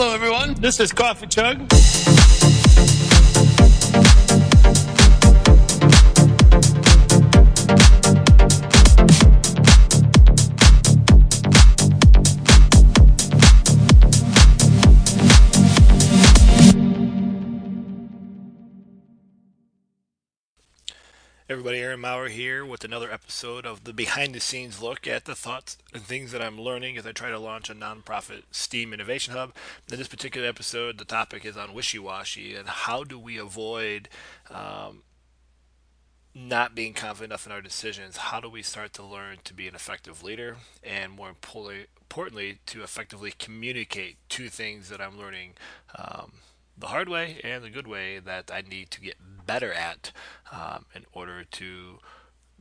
Hello, everyone. This is Coffee Chug. Everybody, Aaron Maurer here with another episode of the behind the scenes look at the thoughts and things that I'm learning as I try to launch a nonprofit STEAM Innovation Hub. In this particular episode, the topic is on wishy washy and how do we avoid um, not being confident enough in our decisions. How do we start to learn to be an effective leader and, more importantly, to effectively communicate two things that I'm learning. Um, the hard way and the good way that I need to get better at um, in order to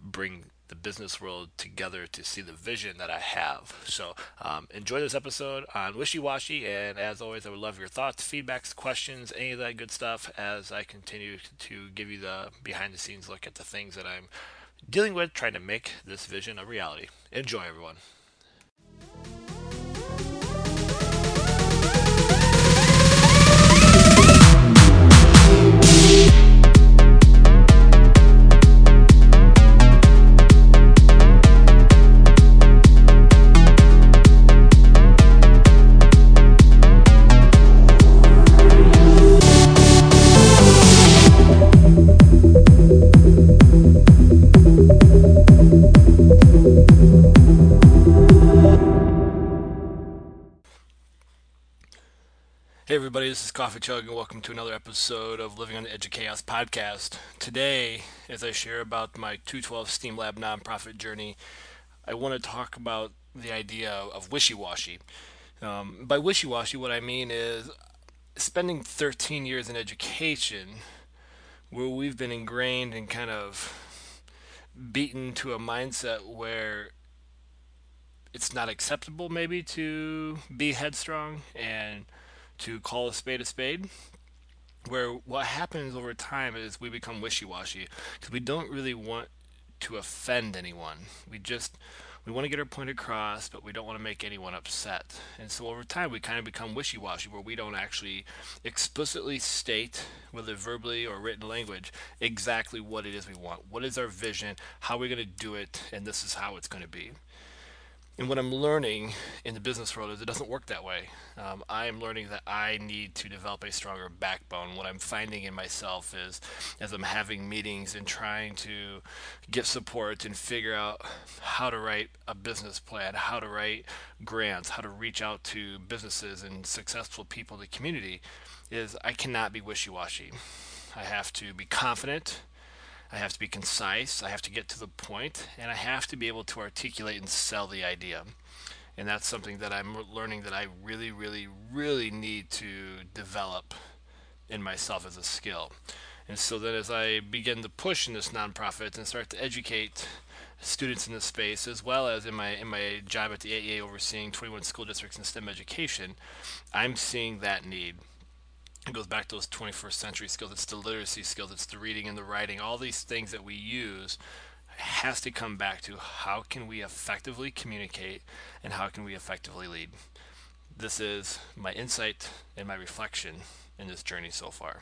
bring the business world together to see the vision that I have. So um, enjoy this episode on Wishy Washy, and as always, I would love your thoughts, feedbacks, questions, any of that good stuff as I continue to give you the behind the scenes look at the things that I'm dealing with, trying to make this vision a reality. Enjoy, everyone. Hey everybody, this is Coffee Chug and welcome to another episode of Living on the Edge of Chaos podcast. Today, as I share about my 212 STEAM Lab nonprofit journey, I want to talk about the idea of wishy-washy. Um, by wishy-washy, what I mean is spending 13 years in education where we've been ingrained and kind of beaten to a mindset where it's not acceptable maybe to be headstrong and to call a spade a spade where what happens over time is we become wishy-washy because we don't really want to offend anyone. We just we want to get our point across but we don't want to make anyone upset. And so over time we kind of become wishy-washy where we don't actually explicitly state whether verbally or written language exactly what it is we want. What is our vision? How are we going to do it? And this is how it's going to be and what I'm learning in the business world is it doesn't work that way. Um, I am learning that I need to develop a stronger backbone. What I'm finding in myself is as I'm having meetings and trying to get support and figure out how to write a business plan, how to write grants, how to reach out to businesses and successful people in the community, is I cannot be wishy washy. I have to be confident I have to be concise, I have to get to the point, and I have to be able to articulate and sell the idea. And that's something that I'm learning that I really, really, really need to develop in myself as a skill. And so then as I begin to push in this nonprofit and start to educate students in this space, as well as in my in my job at the AEA overseeing 21 school districts in STEM education, I'm seeing that need goes back to those 21st century skills. It's the literacy skills, it's the reading and the writing. All these things that we use has to come back to how can we effectively communicate and how can we effectively lead. This is my insight and my reflection in this journey so far.